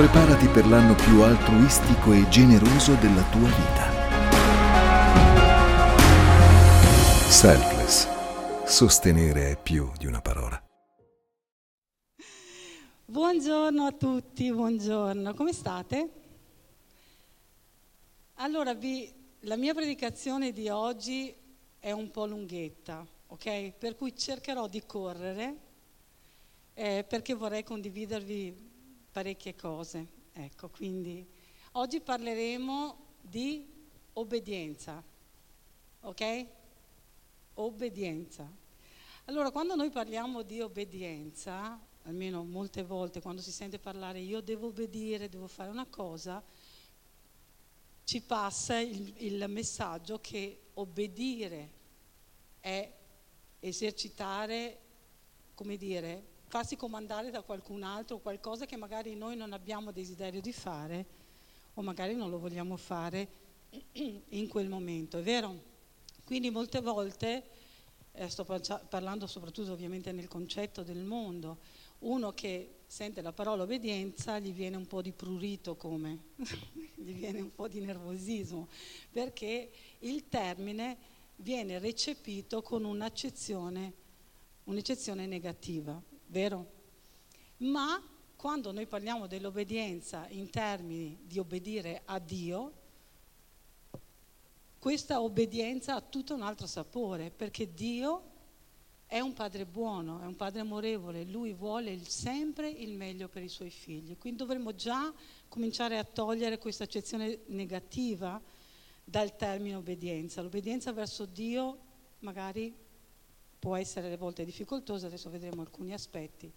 Preparati per l'anno più altruistico e generoso della tua vita. Selfless. Sostenere è più di una parola. Buongiorno a tutti, buongiorno. Come state? Allora, vi, la mia predicazione di oggi è un po' lunghetta, ok? Per cui cercherò di correre eh, perché vorrei condividervi parecchie cose. Ecco, quindi oggi parleremo di obbedienza, ok? Obbedienza. Allora, quando noi parliamo di obbedienza, almeno molte volte quando si sente parlare io devo obbedire, devo fare una cosa, ci passa il, il messaggio che obbedire è esercitare, come dire, farsi comandare da qualcun altro qualcosa che magari noi non abbiamo desiderio di fare o magari non lo vogliamo fare in quel momento, è vero? Quindi molte volte, eh, sto parlando soprattutto ovviamente nel concetto del mondo, uno che sente la parola obbedienza gli viene un po' di prurito come, gli viene un po' di nervosismo, perché il termine viene recepito con un'accezione, un'eccezione negativa vero? Ma quando noi parliamo dell'obbedienza in termini di obbedire a Dio, questa obbedienza ha tutto un altro sapore, perché Dio è un padre buono, è un padre amorevole, lui vuole sempre il meglio per i suoi figli. Quindi dovremmo già cominciare a togliere questa accezione negativa dal termine obbedienza. L'obbedienza verso Dio magari può essere alle volte difficoltosa, adesso vedremo alcuni aspetti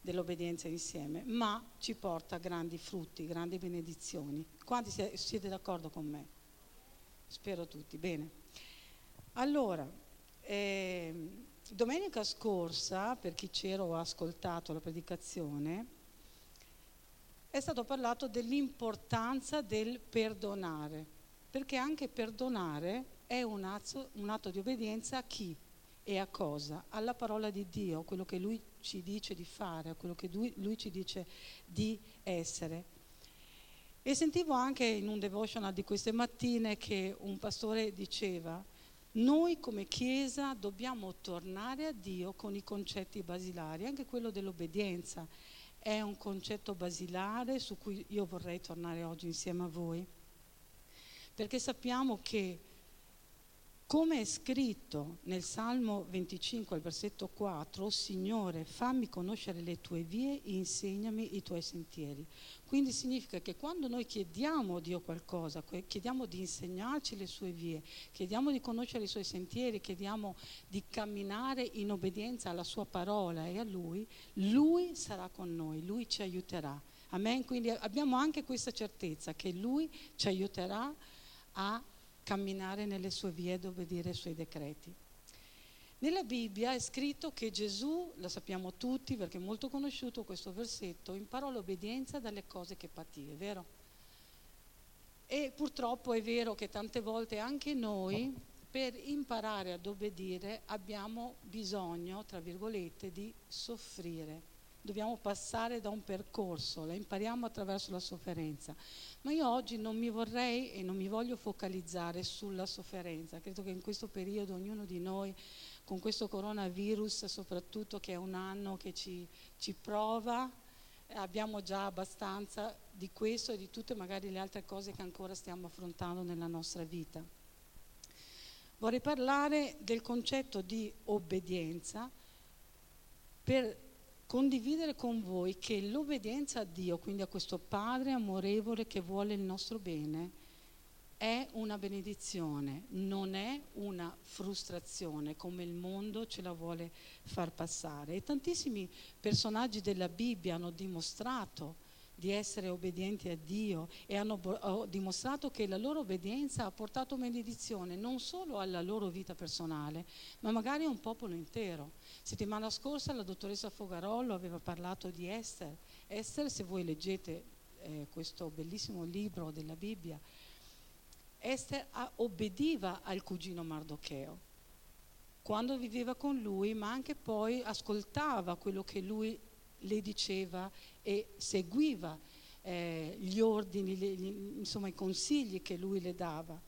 dell'obbedienza insieme, ma ci porta a grandi frutti, grandi benedizioni. Quanti siete d'accordo con me? Spero tutti, bene. Allora, eh, domenica scorsa, per chi c'era o ha ascoltato la predicazione, è stato parlato dell'importanza del perdonare, perché anche perdonare è un atto, un atto di obbedienza a chi? E a cosa? Alla parola di Dio, a quello che Lui ci dice di fare, a quello che Lui, lui ci dice di essere. E sentivo anche in un devotional di queste mattine che un pastore diceva, noi come Chiesa dobbiamo tornare a Dio con i concetti basilari, anche quello dell'obbedienza è un concetto basilare su cui io vorrei tornare oggi insieme a voi, perché sappiamo che come è scritto nel Salmo 25 al versetto 4, oh Signore, fammi conoscere le tue vie, insegnami i tuoi sentieri. Quindi significa che quando noi chiediamo a Dio qualcosa, chiediamo di insegnarci le sue vie, chiediamo di conoscere i suoi sentieri, chiediamo di camminare in obbedienza alla sua parola e a Lui, Lui sarà con noi, Lui ci aiuterà. Amen? Quindi abbiamo anche questa certezza che Lui ci aiuterà a camminare nelle sue vie ed obbedire ai suoi decreti. Nella Bibbia è scritto che Gesù, lo sappiamo tutti perché è molto conosciuto questo versetto, imparò l'obbedienza dalle cose che patì, è vero? E purtroppo è vero che tante volte anche noi per imparare ad obbedire abbiamo bisogno, tra virgolette, di soffrire dobbiamo passare da un percorso, la impariamo attraverso la sofferenza. Ma io oggi non mi vorrei e non mi voglio focalizzare sulla sofferenza. Credo che in questo periodo ognuno di noi, con questo coronavirus, soprattutto che è un anno che ci, ci prova, abbiamo già abbastanza di questo e di tutte magari le altre cose che ancora stiamo affrontando nella nostra vita. Vorrei parlare del concetto di obbedienza per condividere con voi che l'obbedienza a Dio, quindi a questo Padre amorevole che vuole il nostro bene, è una benedizione, non è una frustrazione come il mondo ce la vuole far passare. E tantissimi personaggi della Bibbia hanno dimostrato di essere obbedienti a Dio e hanno dimostrato che la loro obbedienza ha portato benedizione non solo alla loro vita personale, ma magari a un popolo intero. Settimana scorsa la dottoressa Fogarollo aveva parlato di Esther. Esther, se voi leggete eh, questo bellissimo libro della Bibbia, Esther obbediva al cugino Mardocheo quando viveva con lui, ma anche poi ascoltava quello che lui le diceva e seguiva eh, gli ordini, gli, insomma i consigli che lui le dava.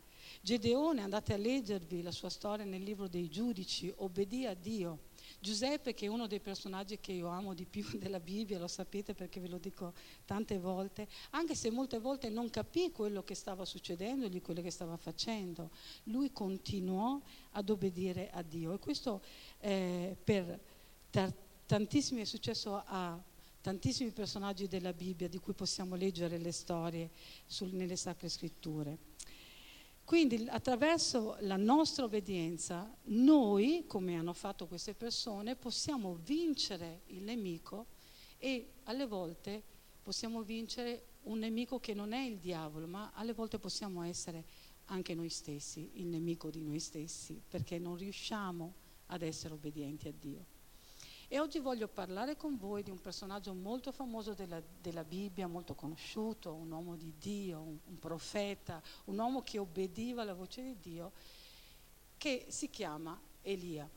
Gedeone, andate a leggervi la sua storia nel libro dei giudici, obbedì a Dio. Giuseppe, che è uno dei personaggi che io amo di più della Bibbia, lo sapete perché ve lo dico tante volte, anche se molte volte non capì quello che stava succedendogli, quello che stava facendo, lui continuò ad obbedire a Dio. E questo eh, per tantissimi è successo a tantissimi personaggi della Bibbia di cui possiamo leggere le storie sul, nelle sacre scritture. Quindi attraverso la nostra obbedienza noi, come hanno fatto queste persone, possiamo vincere il nemico e alle volte possiamo vincere un nemico che non è il diavolo, ma alle volte possiamo essere anche noi stessi, il nemico di noi stessi, perché non riusciamo ad essere obbedienti a Dio. E oggi voglio parlare con voi di un personaggio molto famoso della, della Bibbia, molto conosciuto, un uomo di Dio, un, un profeta, un uomo che obbediva alla voce di Dio, che si chiama Elia.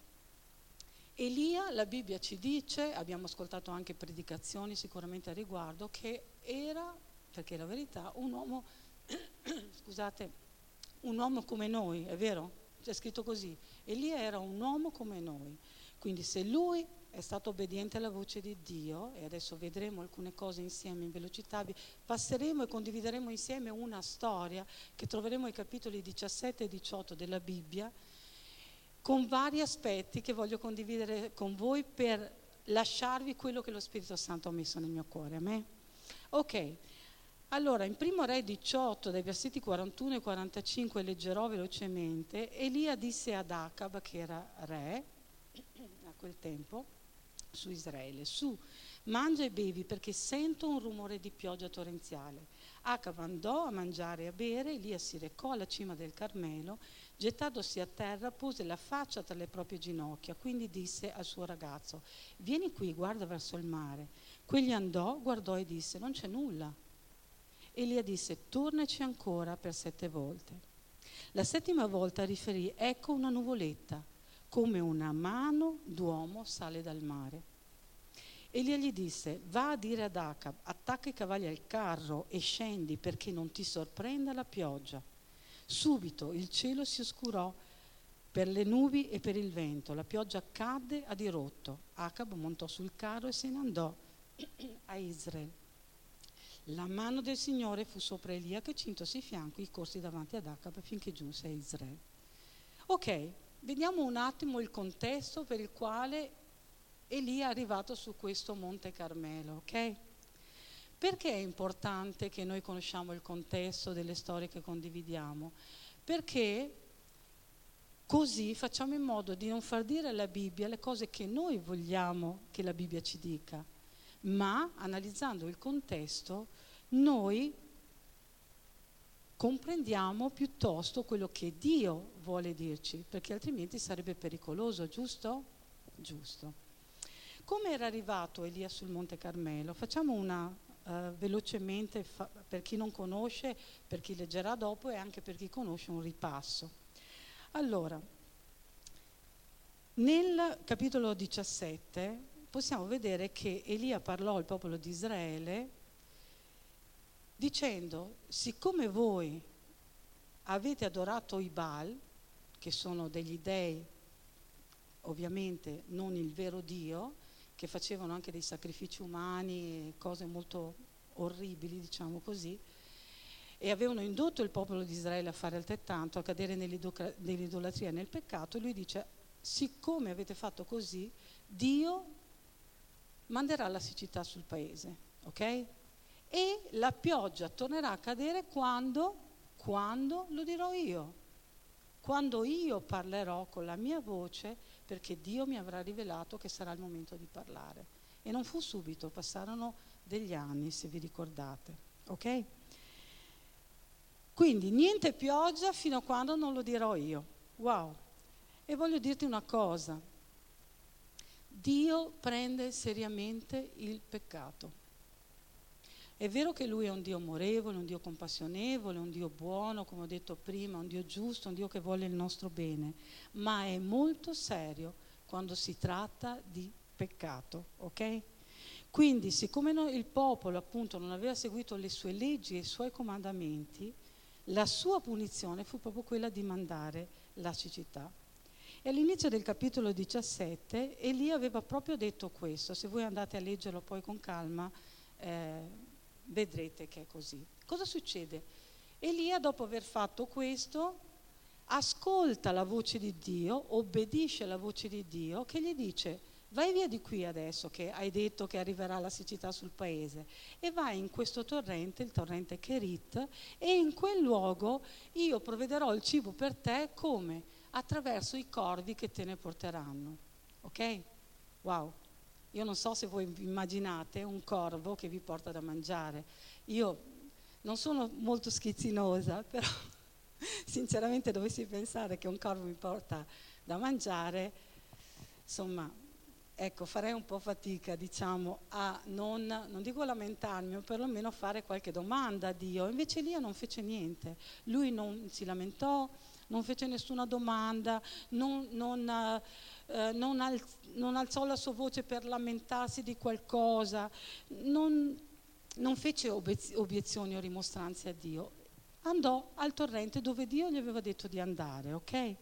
Elia, la Bibbia ci dice, abbiamo ascoltato anche predicazioni sicuramente a riguardo, che era, perché è la verità, un uomo, scusate, un uomo come noi, è vero? C'è scritto così. Elia era un uomo come noi. Quindi se lui è stato obbediente alla voce di Dio e adesso vedremo alcune cose insieme in velocità, passeremo e condivideremo insieme una storia che troveremo ai capitoli 17 e 18 della Bibbia con vari aspetti che voglio condividere con voi per lasciarvi quello che lo Spirito Santo ha messo nel mio cuore. A me? Ok. Allora, in primo Re 18, dai versetti 41 e 45, leggerò velocemente, Elia disse ad Acab, che era re a quel tempo, su Israele. Su, mangia e bevi perché sento un rumore di pioggia torrenziale. Acab andò a mangiare e a bere, Elia si recò alla cima del Carmelo, gettatosi a terra pose la faccia tra le proprie ginocchia, quindi disse al suo ragazzo, vieni qui, guarda verso il mare. Quegli andò, guardò e disse, non c'è nulla. Elia disse, tornaci ancora per sette volte. La settima volta riferì, ecco una nuvoletta come una mano d'uomo sale dal mare. Elia gli disse, va a dire ad Acab, attacca i cavalli al carro e scendi perché non ti sorprenda la pioggia. Subito il cielo si oscurò per le nubi e per il vento, la pioggia cadde a dirotto. Acab montò sul carro e se ne andò a Israele. La mano del Signore fu sopra Elia che cintosi i fianchi, corsi davanti ad Acab finché giunse a Israele. Ok, Vediamo un attimo il contesto per il quale Elia è arrivato su questo Monte Carmelo, ok? Perché è importante che noi conosciamo il contesto delle storie che condividiamo? Perché così facciamo in modo di non far dire alla Bibbia le cose che noi vogliamo che la Bibbia ci dica, ma analizzando il contesto noi comprendiamo piuttosto quello che Dio vuole dirci, perché altrimenti sarebbe pericoloso, giusto? Giusto. Come era arrivato Elia sul Monte Carmelo? Facciamo una uh, velocemente, fa, per chi non conosce, per chi leggerà dopo e anche per chi conosce un ripasso. Allora, nel capitolo 17 possiamo vedere che Elia parlò al popolo di Israele dicendo, siccome voi avete adorato i Baal, che sono degli dei, ovviamente non il vero Dio, che facevano anche dei sacrifici umani cose molto orribili, diciamo così, e avevano indotto il popolo di Israele a fare altrettanto, a cadere nell'idolatria e nel peccato, lui dice, siccome avete fatto così, Dio manderà la siccità sul paese, ok? E la pioggia tornerà a cadere quando, quando lo dirò io, quando io parlerò con la mia voce perché Dio mi avrà rivelato che sarà il momento di parlare. E non fu subito, passarono degli anni, se vi ricordate. Ok? Quindi niente pioggia fino a quando non lo dirò io. Wow. E voglio dirti una cosa. Dio prende seriamente il peccato. È vero che lui è un Dio amorevole, un Dio compassionevole, un Dio buono, come ho detto prima, un Dio giusto, un Dio che vuole il nostro bene, ma è molto serio quando si tratta di peccato, ok? Quindi, siccome il popolo appunto non aveva seguito le sue leggi e i suoi comandamenti, la sua punizione fu proprio quella di mandare la siccità. E all'inizio del capitolo 17 Elia aveva proprio detto questo, se voi andate a leggerlo poi con calma eh, vedrete che è così. Cosa succede? Elia dopo aver fatto questo ascolta la voce di Dio, obbedisce alla voce di Dio che gli dice vai via di qui adesso che hai detto che arriverà la siccità sul paese e vai in questo torrente, il torrente Kerit, e in quel luogo io provvederò il cibo per te come? Attraverso i corvi che te ne porteranno. Ok? Wow. Io non so se voi immaginate un corvo che vi porta da mangiare. Io non sono molto schizzinosa, però sinceramente dovessi pensare che un corvo mi porta da mangiare, insomma, ecco, farei un po' fatica, diciamo, a non, non dico lamentarmi, ma perlomeno fare qualche domanda a Dio. Invece Elia non fece niente, lui non si lamentò, non fece nessuna domanda, non, non, eh, non, al, non alzò la sua voce per lamentarsi di qualcosa, non, fece obiezioni o rimostranze a Dio, andò al torrente dove Dio gli aveva detto di andare, ok?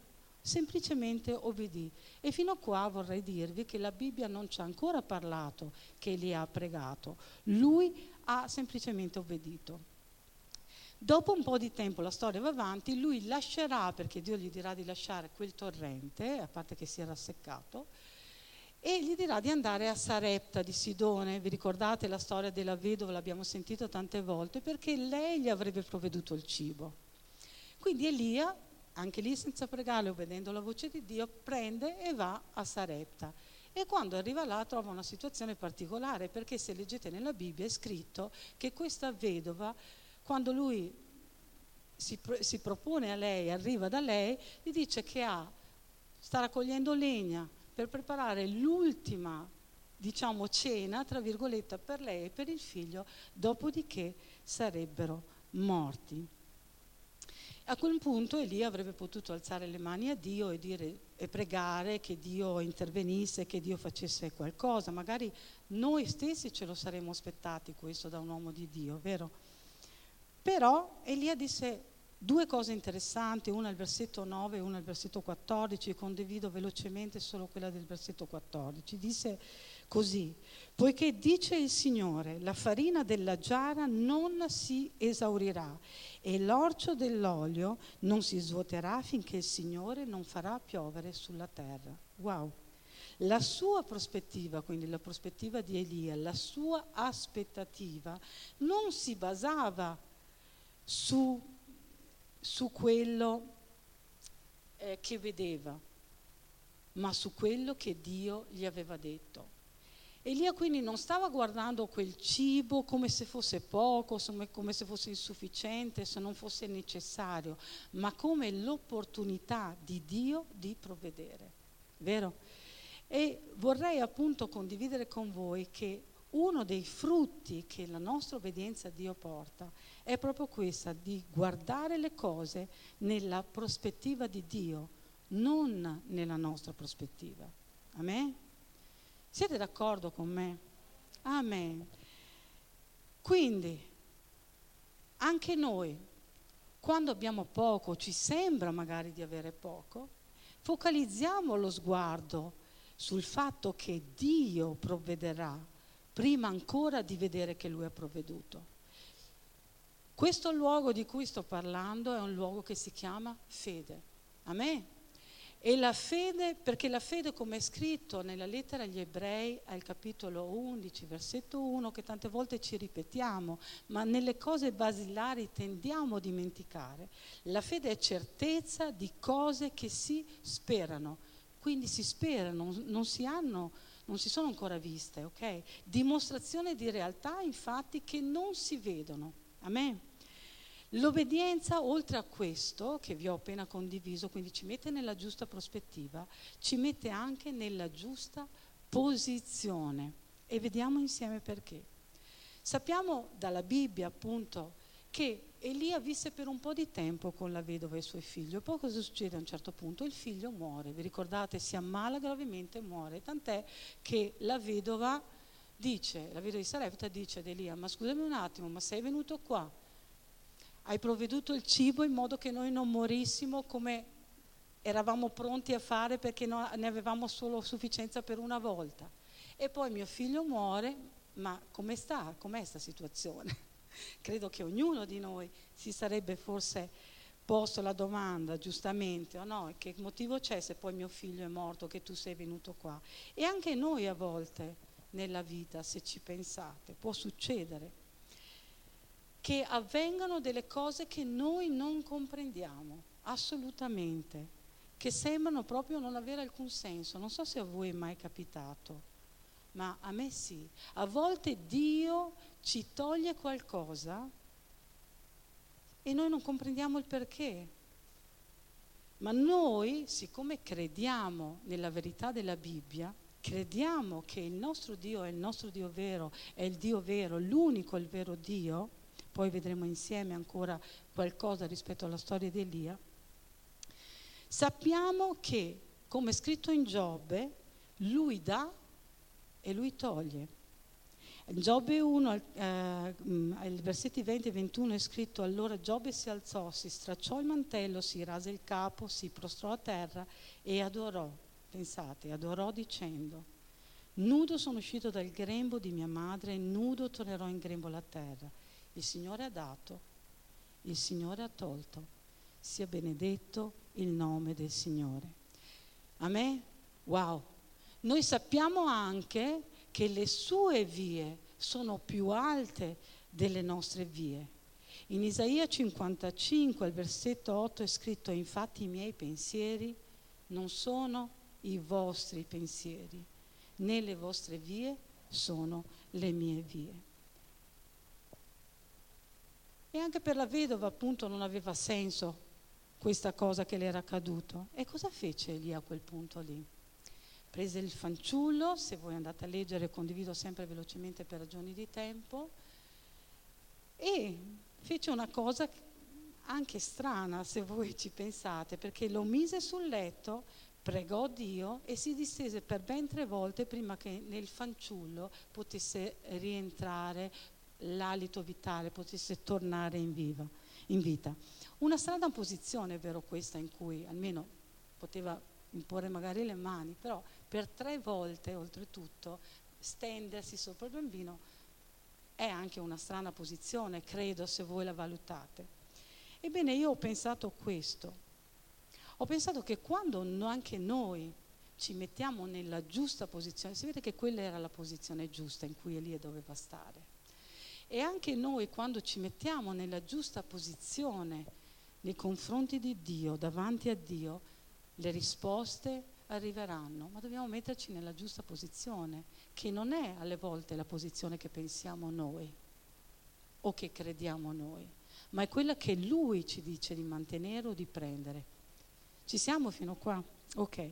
Semplicemente obbedì. E fino a qua vorrei dirvi che la Bibbia non ci ha ancora parlato che Elia ha pregato, lui ha semplicemente obbedito. Dopo un po' di tempo la storia va avanti, lui lascerà, perché Dio gli dirà di lasciare quel torrente, a parte che si era seccato, e gli dirà di andare a Sarepta di Sidone. Vi ricordate la storia della vedova, l'abbiamo sentito tante volte, perché lei gli avrebbe provveduto il cibo. Quindi Elia, anche lì senza pregare, obbedendo alla voce di Dio, prende e va a Sarepta. E quando arriva là trova una situazione particolare, perché se leggete nella Bibbia è scritto che questa vedova, quando lui si, si propone a lei, arriva da lei, gli dice che ha, sta raccogliendo legna, per preparare l'ultima, diciamo, cena, tra virgolette, per lei e per il figlio, dopodiché sarebbero morti. A quel punto Elia avrebbe potuto alzare le mani a Dio e, dire, e pregare che Dio intervenisse, che Dio facesse qualcosa. Magari noi stessi ce lo saremmo aspettati questo da un uomo di Dio, vero? Però Elia disse Due cose interessanti, una al versetto 9 e una al versetto 14, condivido velocemente solo quella del versetto 14. Disse così, poiché dice il Signore, la farina della giara non si esaurirà e l'orcio dell'olio non si svuoterà finché il Signore non farà piovere sulla terra. Wow! La sua prospettiva, quindi la prospettiva di Elia, la sua aspettativa non si basava su su quello eh, che vedeva, ma su quello che Dio gli aveva detto. Elia quindi non stava guardando quel cibo come se fosse poco, come se fosse insufficiente, se non fosse necessario, ma come l'opportunità di Dio di provvedere. Vero? E vorrei appunto condividere con voi che uno dei frutti che la nostra obbedienza a Dio porta è proprio questa, di guardare le cose nella prospettiva di Dio, non nella nostra prospettiva. Amen? Siete d'accordo con me? Amen. Quindi, anche noi, quando abbiamo poco, ci sembra magari di avere poco, focalizziamo lo sguardo sul fatto che Dio provvederà prima ancora di vedere che Lui ha provveduto. Questo luogo di cui sto parlando è un luogo che si chiama fede. A me. E la fede, perché la fede, come è scritto nella lettera agli ebrei, al capitolo 11, versetto 1, che tante volte ci ripetiamo, ma nelle cose basilari tendiamo a dimenticare, la fede è certezza di cose che si sperano. Quindi si sperano, non si hanno non si sono ancora viste, ok? Dimostrazione di realtà, infatti, che non si vedono. Amen. L'obbedienza, oltre a questo che vi ho appena condiviso, quindi ci mette nella giusta prospettiva, ci mette anche nella giusta posizione. E vediamo insieme perché. Sappiamo dalla Bibbia, appunto, che Elia visse per un po' di tempo con la vedova e i suoi figli. E poi cosa succede a un certo punto? Il figlio muore, vi ricordate, si ammala gravemente e muore, tant'è che la vedova dice, la vedova di Sarepta dice ad Elia, ma scusami un attimo, ma sei venuto qua, hai provveduto il cibo in modo che noi non morissimo come eravamo pronti a fare perché ne avevamo solo sufficienza per una volta. E poi mio figlio muore, ma come sta? Com'è questa situazione? Credo che ognuno di noi si sarebbe forse posto la domanda, giustamente, o no, che motivo c'è se poi mio figlio è morto, che tu sei venuto qua? E anche noi a volte nella vita, se ci pensate, può succedere che avvengano delle cose che noi non comprendiamo, assolutamente, che sembrano proprio non avere alcun senso. Non so se a voi è mai capitato, ma a me sì. A volte Dio ci toglie qualcosa e noi non comprendiamo il perché. Ma noi, siccome crediamo nella verità della Bibbia, crediamo che il nostro Dio è il nostro Dio vero, è il Dio vero, l'unico il vero Dio, poi vedremo insieme ancora qualcosa rispetto alla storia di Elia, sappiamo che, come scritto in Giobbe, lui dà e lui toglie. Giobbe 1, eh, ai versetti 20 e 21 è scritto allora Giobbe si alzò, si stracciò il mantello, si rase il capo, si prostrò a terra e adorò Pensate, adorò dicendo, nudo sono uscito dal grembo di mia madre, nudo tornerò in grembo alla terra. Il Signore ha dato, il Signore ha tolto. Sia benedetto il nome del Signore. A me, wow. Noi sappiamo anche che le sue vie sono più alte delle nostre vie. In Isaia 55, al versetto 8 è scritto, infatti i miei pensieri non sono i vostri pensieri, né le vostre vie sono le mie vie. E anche per la vedova appunto non aveva senso questa cosa che le era accaduto. E cosa fece lì a quel punto lì? Prese il fanciullo, se voi andate a leggere, condivido sempre velocemente per ragioni di tempo, e fece una cosa anche strana se voi ci pensate, perché lo mise sul letto, pregò Dio e si distese per ben tre volte prima che nel fanciullo potesse rientrare l'alito vitale, potesse tornare in, viva, in vita. Una strana posizione, vero questa, in cui almeno poteva imporre magari le mani, però per tre volte oltretutto stendersi sopra il bambino è anche una strana posizione, credo, se voi la valutate. Ebbene, io ho pensato questo, ho pensato che quando anche noi ci mettiamo nella giusta posizione, si vede che quella era la posizione giusta in cui Elia doveva stare. E anche noi quando ci mettiamo nella giusta posizione nei confronti di Dio, davanti a Dio, le risposte arriveranno, ma dobbiamo metterci nella giusta posizione, che non è alle volte la posizione che pensiamo noi o che crediamo noi, ma è quella che Lui ci dice di mantenere o di prendere. Ci siamo fino qua? Ok.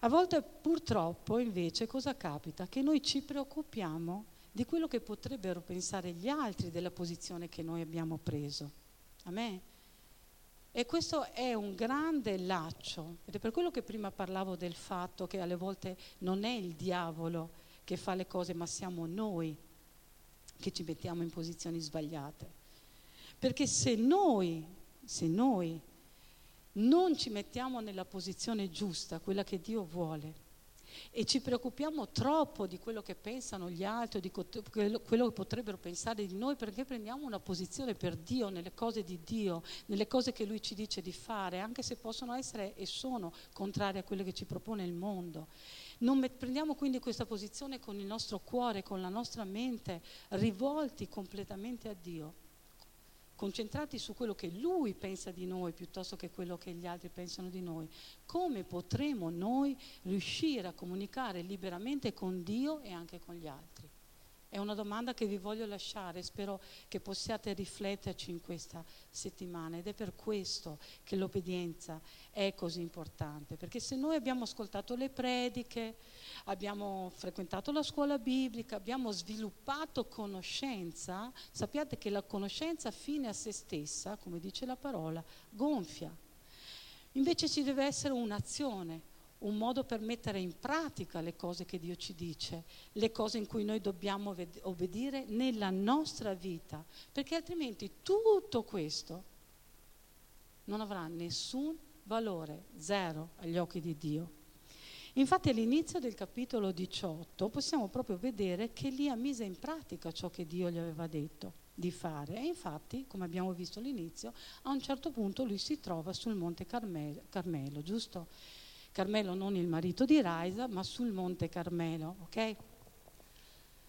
A volte purtroppo invece cosa capita? Che noi ci preoccupiamo di quello che potrebbero pensare gli altri della posizione che noi abbiamo preso. A? E questo è un grande laccio, ed è per quello che prima parlavo del fatto che alle volte non è il diavolo che fa le cose, ma siamo noi che ci mettiamo in posizioni sbagliate. Perché se noi, se noi non ci mettiamo nella posizione giusta, quella che Dio vuole, e ci preoccupiamo troppo di quello che pensano gli altri, di quello che potrebbero pensare di noi, perché prendiamo una posizione per Dio, nelle cose di Dio, nelle cose che Lui ci dice di fare, anche se possono essere e sono contrarie a quelle che ci propone il mondo. Non prendiamo quindi questa posizione con il nostro cuore, con la nostra mente, rivolti completamente a Dio concentrati su quello che lui pensa di noi piuttosto che quello che gli altri pensano di noi, come potremo noi riuscire a comunicare liberamente con Dio e anche con gli altri? È una domanda che vi voglio lasciare, spero che possiate rifletterci in questa settimana ed è per questo che l'obbedienza è così importante, perché se noi abbiamo ascoltato le prediche, abbiamo frequentato la scuola biblica, abbiamo sviluppato conoscenza, sappiate che la conoscenza fine a se stessa, come dice la parola, gonfia. Invece ci deve essere un'azione, un modo per mettere in pratica le cose che Dio ci dice, le cose in cui noi dobbiamo obbedire nella nostra vita, perché altrimenti tutto questo non avrà nessun valore, zero agli occhi di Dio. Infatti all'inizio del capitolo 18 possiamo proprio vedere che Elia mise in pratica ciò che Dio gli aveva detto di fare e infatti, come abbiamo visto all'inizio, a un certo punto lui si trova sul monte Carmelo, Carmelo giusto? Carmelo non il marito di Raisa, ma sul monte Carmelo, ok?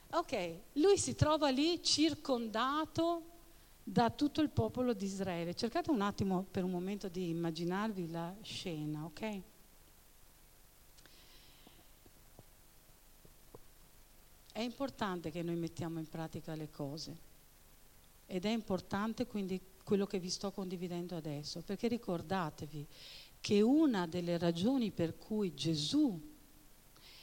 Ok, lui si trova lì circondato da tutto il popolo di Israele. Cercate un attimo per un momento di immaginarvi la scena, ok? È importante che noi mettiamo in pratica le cose ed è importante quindi quello che vi sto condividendo adesso, perché ricordatevi che una delle ragioni per cui Gesù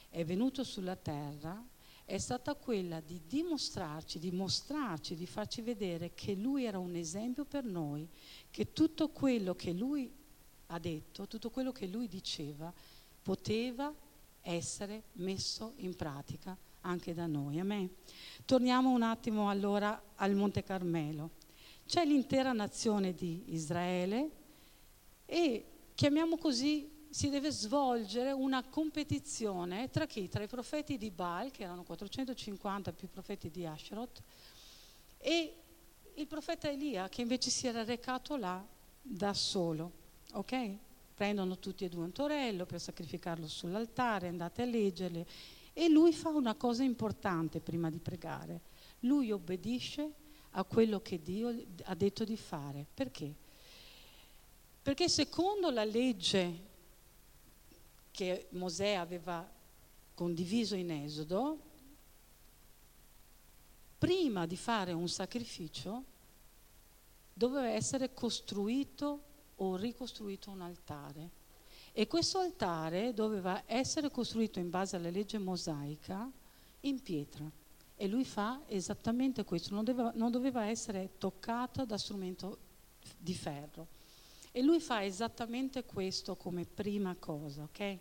è venuto sulla terra è stata quella di dimostrarci, di mostrarci, di farci vedere che Lui era un esempio per noi, che tutto quello che Lui ha detto, tutto quello che Lui diceva, poteva essere messo in pratica anche da noi. Amen. Torniamo un attimo allora al Monte Carmelo. C'è l'intera nazione di Israele e chiamiamo così si deve svolgere una competizione tra chi? Tra i profeti di Baal, che erano 450 più profeti di Asherot, e il profeta Elia, che invece si era recato là da solo. Ok? Prendono tutti e due un torello per sacrificarlo sull'altare, andate a leggerli e lui fa una cosa importante prima di pregare. Lui obbedisce a quello che Dio ha detto di fare. Perché? Perché secondo la legge che Mosè aveva condiviso in Esodo, prima di fare un sacrificio doveva essere costruito o ricostruito un altare. E questo altare doveva essere costruito in base alla legge mosaica in pietra. E lui fa esattamente questo, non doveva, non doveva essere toccato da strumento di ferro. E lui fa esattamente questo come prima cosa, ok?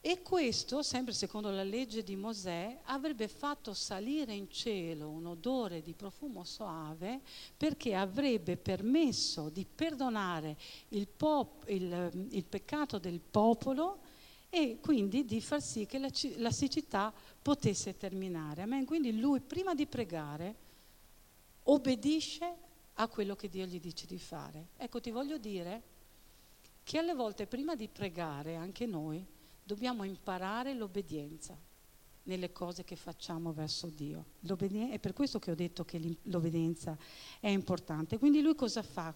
E questo, sempre secondo la legge di Mosè, avrebbe fatto salire in cielo un odore di profumo soave perché avrebbe permesso di perdonare il, pop, il, il peccato del popolo e quindi di far sì che la, la siccità potesse terminare. Amen. Quindi lui, prima di pregare, obbedisce a quello che Dio gli dice di fare. Ecco, ti voglio dire che alle volte prima di pregare, anche noi, dobbiamo imparare l'obbedienza nelle cose che facciamo verso Dio. È per questo che ho detto che l'obbedienza è importante. Quindi lui cosa fa?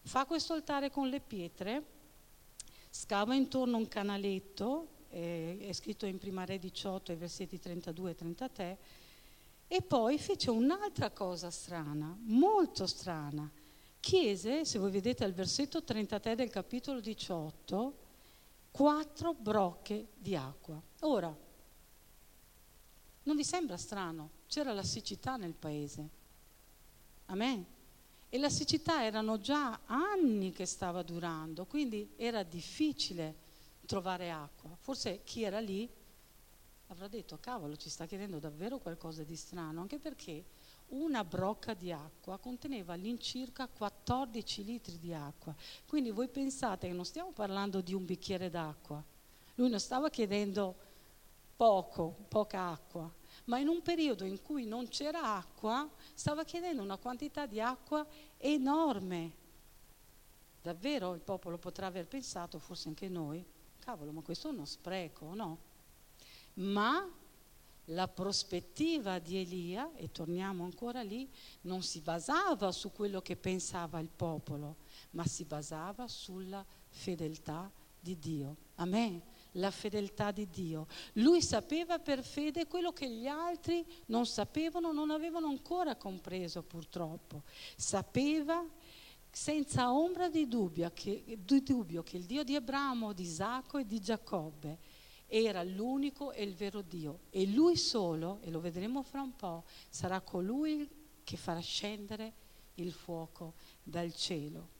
Fa questo altare con le pietre, scava intorno un canaletto, eh, è scritto in Prima Re 18, versetti 32 e 33, e poi fece un'altra cosa strana, molto strana. Chiese, se voi vedete al versetto 33 del capitolo 18, quattro brocche di acqua. Ora, non vi sembra strano? C'era la siccità nel paese. Amen. E la siccità erano già anni che stava durando, quindi era difficile trovare acqua. Forse chi era lì avrà detto, cavolo, ci sta chiedendo davvero qualcosa di strano, anche perché una brocca di acqua conteneva all'incirca 14 litri di acqua. Quindi voi pensate che non stiamo parlando di un bicchiere d'acqua. Lui non stava chiedendo poco, poca acqua, ma in un periodo in cui non c'era acqua, stava chiedendo una quantità di acqua enorme. Davvero il popolo potrà aver pensato, forse anche noi, cavolo, ma questo è uno spreco, no? Ma la prospettiva di Elia, e torniamo ancora lì, non si basava su quello che pensava il popolo, ma si basava sulla fedeltà di Dio. Amen. La fedeltà di Dio. Lui sapeva per fede quello che gli altri non sapevano, non avevano ancora compreso purtroppo. Sapeva senza ombra di dubbio che, di dubbio che il Dio di Abramo, di Isacco e di Giacobbe era l'unico e il vero Dio e lui solo, e lo vedremo fra un po', sarà colui che farà scendere il fuoco dal cielo.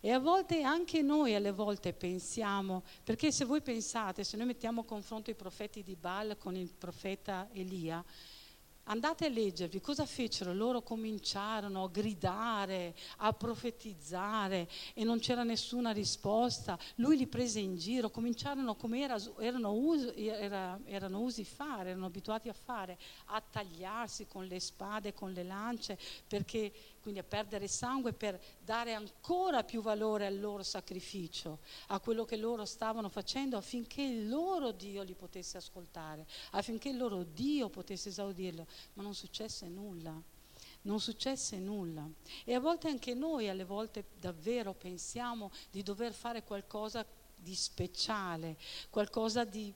E a volte anche noi alle volte pensiamo, perché se voi pensate, se noi mettiamo a confronto i profeti di Baal con il profeta Elia, Andate a leggervi cosa fecero. Loro cominciarono a gridare, a profetizzare e non c'era nessuna risposta. Lui li prese in giro, cominciarono come era, erano, usi, era, erano usi fare, erano abituati a fare, a tagliarsi con le spade, con le lance, perché quindi a perdere sangue per dare ancora più valore al loro sacrificio, a quello che loro stavano facendo affinché il loro Dio li potesse ascoltare, affinché il loro Dio potesse esaudirlo, ma non successe nulla. Non successe nulla. E a volte anche noi, alle volte davvero pensiamo di dover fare qualcosa di speciale, qualcosa di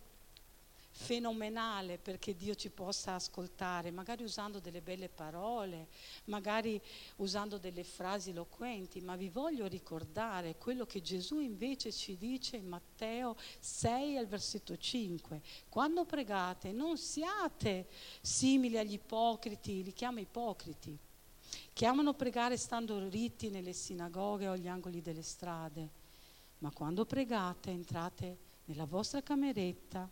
fenomenale perché Dio ci possa ascoltare, magari usando delle belle parole, magari usando delle frasi eloquenti, ma vi voglio ricordare quello che Gesù invece ci dice in Matteo 6 al versetto 5. Quando pregate non siate simili agli ipocriti, li chiama ipocriti, che amano pregare stando ritti nelle sinagoghe o agli angoli delle strade, ma quando pregate entrate nella vostra cameretta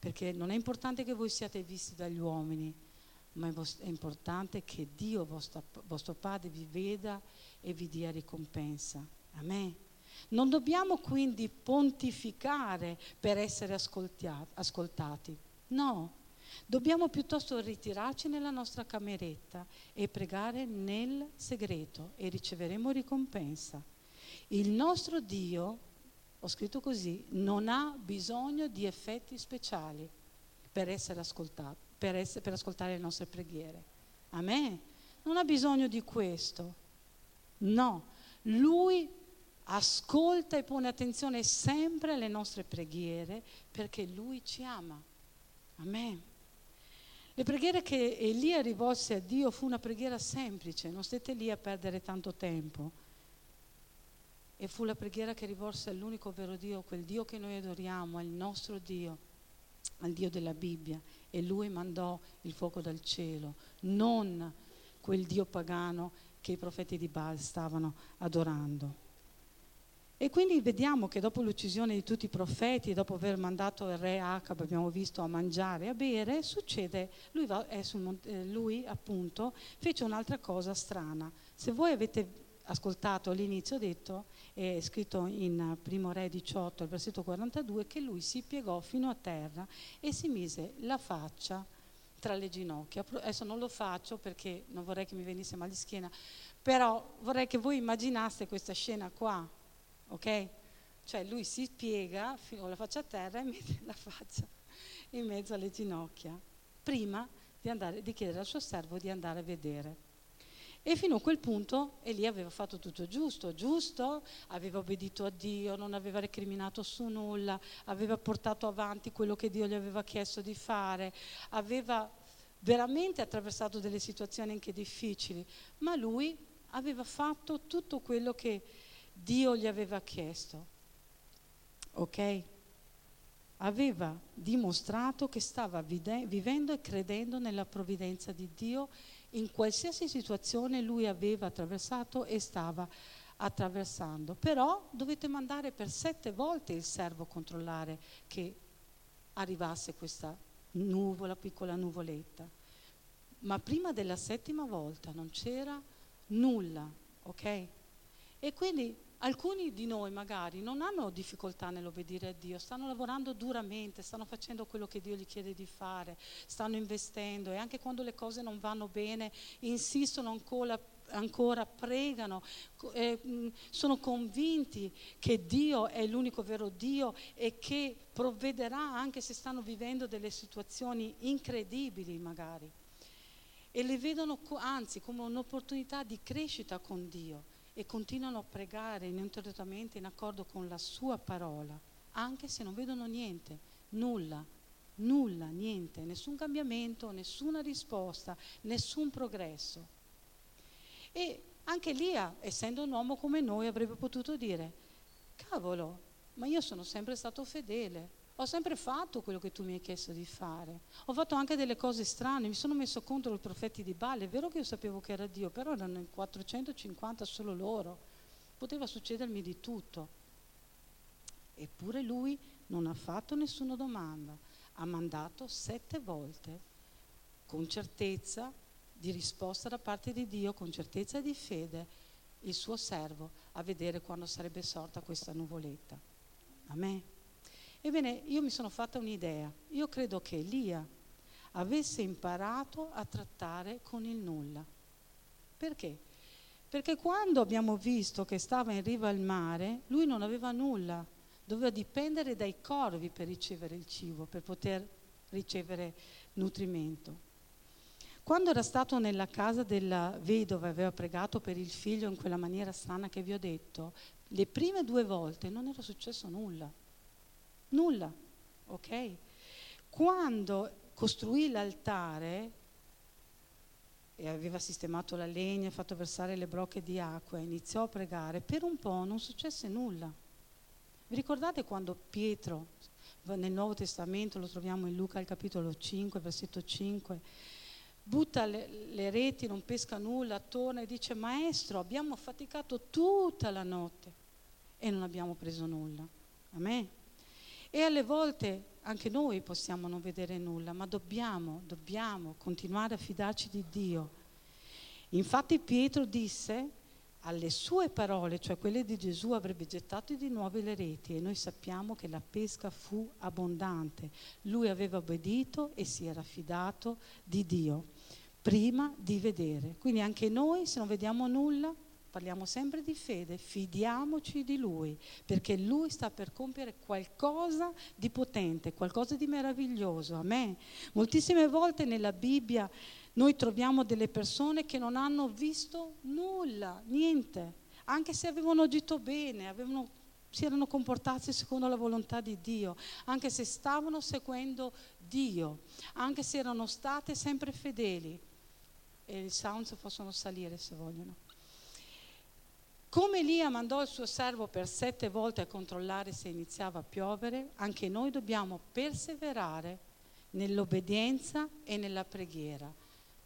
perché non è importante che voi siate visti dagli uomini, ma è importante che Dio, vostro, vostro Padre, vi veda e vi dia ricompensa. Amen. Non dobbiamo quindi pontificare per essere ascoltati, no, dobbiamo piuttosto ritirarci nella nostra cameretta e pregare nel segreto e riceveremo ricompensa. Il nostro Dio ho scritto così, non ha bisogno di effetti speciali per essere ascoltato, per, essere, per ascoltare le nostre preghiere. A me non ha bisogno di questo. No, lui ascolta e pone attenzione sempre alle nostre preghiere perché lui ci ama. Amen. Le preghiere che Elia rivolse a Dio fu una preghiera semplice, non stette lì a perdere tanto tempo e fu la preghiera che rivolse all'unico vero Dio, quel Dio che noi adoriamo, al nostro Dio, al Dio della Bibbia. E lui mandò il fuoco dal cielo, non quel Dio pagano che i profeti di Baal stavano adorando. E quindi vediamo che dopo l'uccisione di tutti i profeti, dopo aver mandato il re Acab, abbiamo visto, a mangiare e a bere, succede, lui, va, sul, lui appunto fece un'altra cosa strana. Se voi avete ascoltato all'inizio, detto, è scritto in Primo Re 18, al versetto 42, che lui si piegò fino a terra e si mise la faccia tra le ginocchia. Adesso non lo faccio perché non vorrei che mi venisse mal di schiena, però vorrei che voi immaginaste questa scena qua, ok? Cioè lui si piega con la faccia a terra e mette la faccia in mezzo alle ginocchia, prima di, andare, di chiedere al suo servo di andare a vedere. E fino a quel punto Elia aveva fatto tutto giusto, giusto, aveva obbedito a Dio, non aveva recriminato su nulla, aveva portato avanti quello che Dio gli aveva chiesto di fare, aveva veramente attraversato delle situazioni anche difficili, ma lui aveva fatto tutto quello che Dio gli aveva chiesto. Ok? Aveva dimostrato che stava vivendo e credendo nella provvidenza di Dio in qualsiasi situazione lui aveva attraversato e stava attraversando. Però dovete mandare per sette volte il servo a controllare che arrivasse questa nuvola, piccola nuvoletta. Ma prima della settima volta non c'era nulla, ok? E quindi Alcuni di noi magari non hanno difficoltà nell'obbedire a Dio, stanno lavorando duramente, stanno facendo quello che Dio gli chiede di fare, stanno investendo e anche quando le cose non vanno bene insistono ancora, ancora pregano, eh, sono convinti che Dio è l'unico vero Dio e che provvederà anche se stanno vivendo delle situazioni incredibili magari. E le vedono anzi come un'opportunità di crescita con Dio e continuano a pregare ininterrottamente in accordo con la sua parola, anche se non vedono niente, nulla, nulla, niente, nessun cambiamento, nessuna risposta, nessun progresso. E anche Lia, essendo un uomo come noi, avrebbe potuto dire, cavolo, ma io sono sempre stato fedele, ho sempre fatto quello che tu mi hai chiesto di fare. Ho fatto anche delle cose strane, mi sono messo contro i profeti di Baal. È vero che io sapevo che era Dio, però erano in 450 solo loro. poteva succedermi di tutto. Eppure lui non ha fatto nessuna domanda, ha mandato sette volte con certezza di risposta da parte di Dio, con certezza di fede, il suo servo a vedere quando sarebbe sorta questa nuvoletta. Amen. Ebbene, io mi sono fatta un'idea. Io credo che Elia avesse imparato a trattare con il nulla. Perché? Perché quando abbiamo visto che stava in riva al mare, lui non aveva nulla, doveva dipendere dai corvi per ricevere il cibo, per poter ricevere nutrimento. Quando era stato nella casa della vedova e aveva pregato per il figlio in quella maniera strana che vi ho detto, le prime due volte non era successo nulla. Nulla, ok? Quando costruì l'altare e aveva sistemato la legna, fatto versare le brocche di acqua, iniziò a pregare, per un po' non successe nulla. Vi ricordate quando Pietro, nel Nuovo Testamento, lo troviamo in Luca al capitolo 5, versetto 5, butta le, le reti, non pesca nulla, torna e dice, maestro, abbiamo faticato tutta la notte e non abbiamo preso nulla. Amen. E alle volte anche noi possiamo non vedere nulla, ma dobbiamo, dobbiamo continuare a fidarci di Dio. Infatti Pietro disse, alle sue parole, cioè quelle di Gesù, avrebbe gettato di nuovo le reti e noi sappiamo che la pesca fu abbondante. Lui aveva obbedito e si era fidato di Dio prima di vedere. Quindi anche noi, se non vediamo nulla, parliamo sempre di fede, fidiamoci di Lui, perché Lui sta per compiere qualcosa di potente, qualcosa di meraviglioso. Amen. Moltissime volte nella Bibbia noi troviamo delle persone che non hanno visto nulla, niente, anche se avevano agito bene, avevano, si erano comportati secondo la volontà di Dio, anche se stavano seguendo Dio, anche se erano state sempre fedeli. E i sounds possono salire se vogliono. Come Elia mandò il suo servo per sette volte a controllare se iniziava a piovere, anche noi dobbiamo perseverare nell'obbedienza e nella preghiera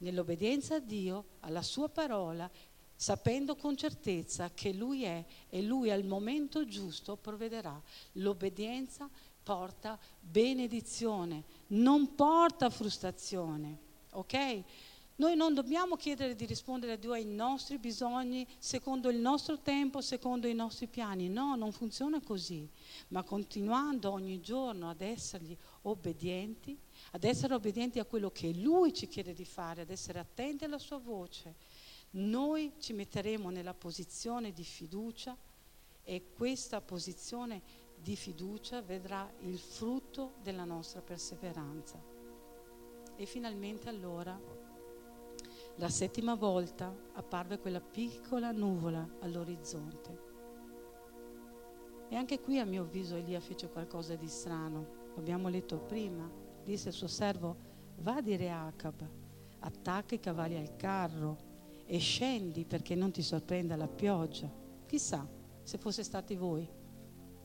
nell'obbedienza a Dio, alla sua parola, sapendo con certezza che Lui è e Lui al momento giusto provvederà. L'obbedienza porta benedizione, non porta frustrazione. Ok? Noi non dobbiamo chiedere di rispondere a Dio ai nostri bisogni secondo il nostro tempo, secondo i nostri piani. No, non funziona così. Ma continuando ogni giorno ad essergli obbedienti, ad essere obbedienti a quello che Lui ci chiede di fare, ad essere attenti alla Sua voce, noi ci metteremo nella posizione di fiducia e questa posizione di fiducia vedrà il frutto della nostra perseveranza. E finalmente allora, la settima volta, apparve quella piccola nuvola all'orizzonte. E anche qui a mio avviso Elia fece qualcosa di strano, l'abbiamo letto prima disse al suo servo, va a dire a Acab, attacca i cavalli al carro e scendi perché non ti sorprenda la pioggia. Chissà se fosse stati voi.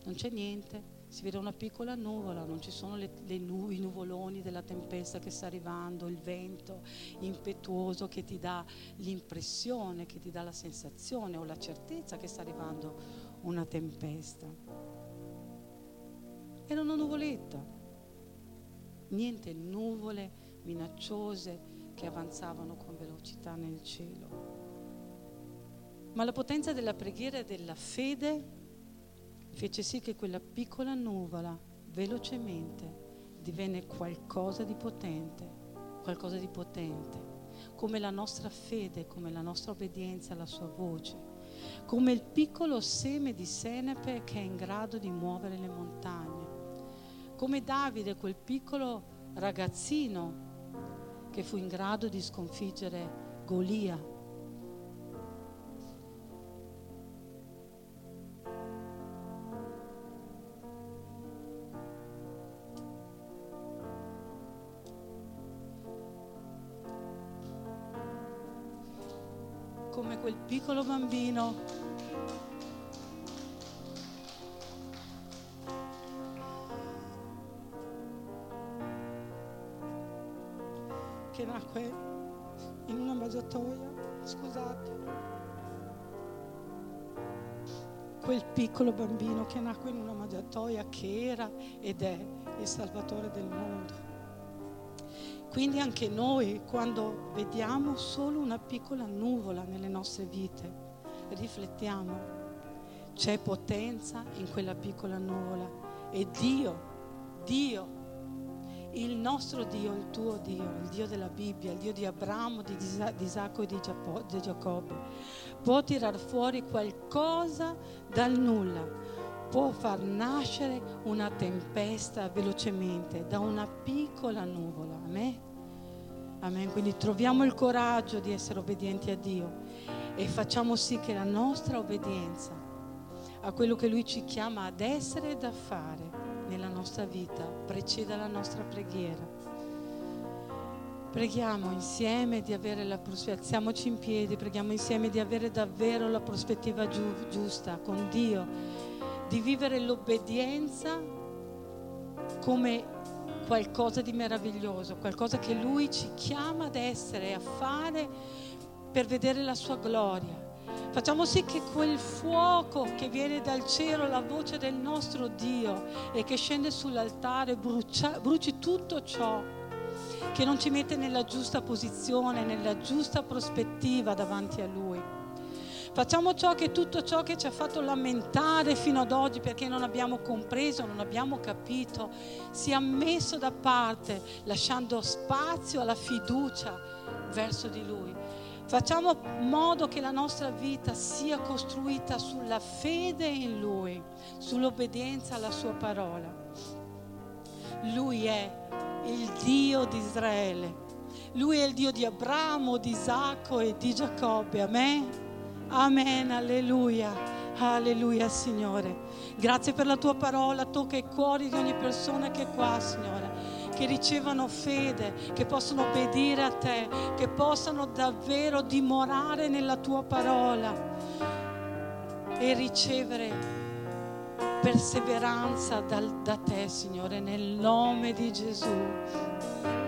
Non c'è niente, si vede una piccola nuvola, non ci sono le, le nu- i nuvoloni della tempesta che sta arrivando, il vento impetuoso che ti dà l'impressione, che ti dà la sensazione o la certezza che sta arrivando una tempesta. Era una nuvoletta, niente nuvole minacciose che avanzavano con velocità nel cielo. Ma la potenza della preghiera e della fede fece sì che quella piccola nuvola velocemente divenne qualcosa di potente, qualcosa di potente, come la nostra fede, come la nostra obbedienza alla sua voce, come il piccolo seme di senepe che è in grado di muovere le montagne come Davide, quel piccolo ragazzino che fu in grado di sconfiggere Golia. Piccolo bambino che nacque in una mangiatoia, scusate. quel piccolo bambino che nacque in una mangiatoia che era ed è il Salvatore del mondo. Quindi anche noi, quando vediamo solo una piccola nuvola nelle nostre vite, riflettiamo, c'è potenza in quella piccola nuvola. E Dio, Dio, il nostro Dio, il tuo Dio, il Dio della Bibbia, il Dio di Abramo, di Isacco e di Giacobbe, può tirar fuori qualcosa dal nulla, può far nascere una tempesta velocemente da una piccola nuvola. Amen. Amen. Quindi troviamo il coraggio di essere obbedienti a Dio e facciamo sì che la nostra obbedienza a quello che Lui ci chiama ad essere e da fare nella nostra vita preceda la nostra preghiera. Preghiamo insieme di avere la prospettiva, alziamoci in piedi, preghiamo insieme di avere davvero la prospettiva giu- giusta con Dio, di vivere l'obbedienza come qualcosa di meraviglioso, qualcosa che Lui ci chiama ad essere, a fare per vedere la sua gloria. Facciamo sì che quel fuoco che viene dal cielo, la voce del nostro Dio e che scende sull'altare, brucia, bruci tutto ciò che non ci mette nella giusta posizione, nella giusta prospettiva davanti a Lui. Facciamo ciò che tutto ciò che ci ha fatto lamentare fino ad oggi perché non abbiamo compreso, non abbiamo capito, sia messo da parte, lasciando spazio alla fiducia verso di Lui. Facciamo modo che la nostra vita sia costruita sulla fede in Lui, sull'obbedienza alla Sua parola. Lui è il Dio di Israele. Lui è il Dio di Abramo, di Isacco e di Giacobbe. Amen. Amen. Alleluia. Alleluia, Signore. Grazie per la tua parola. Tocca i cuori di ogni persona che è qua, Signore. Che ricevano fede, che possono obbedire a te, che possano davvero dimorare nella tua parola e ricevere perseveranza dal, da te, Signore, nel nome di Gesù.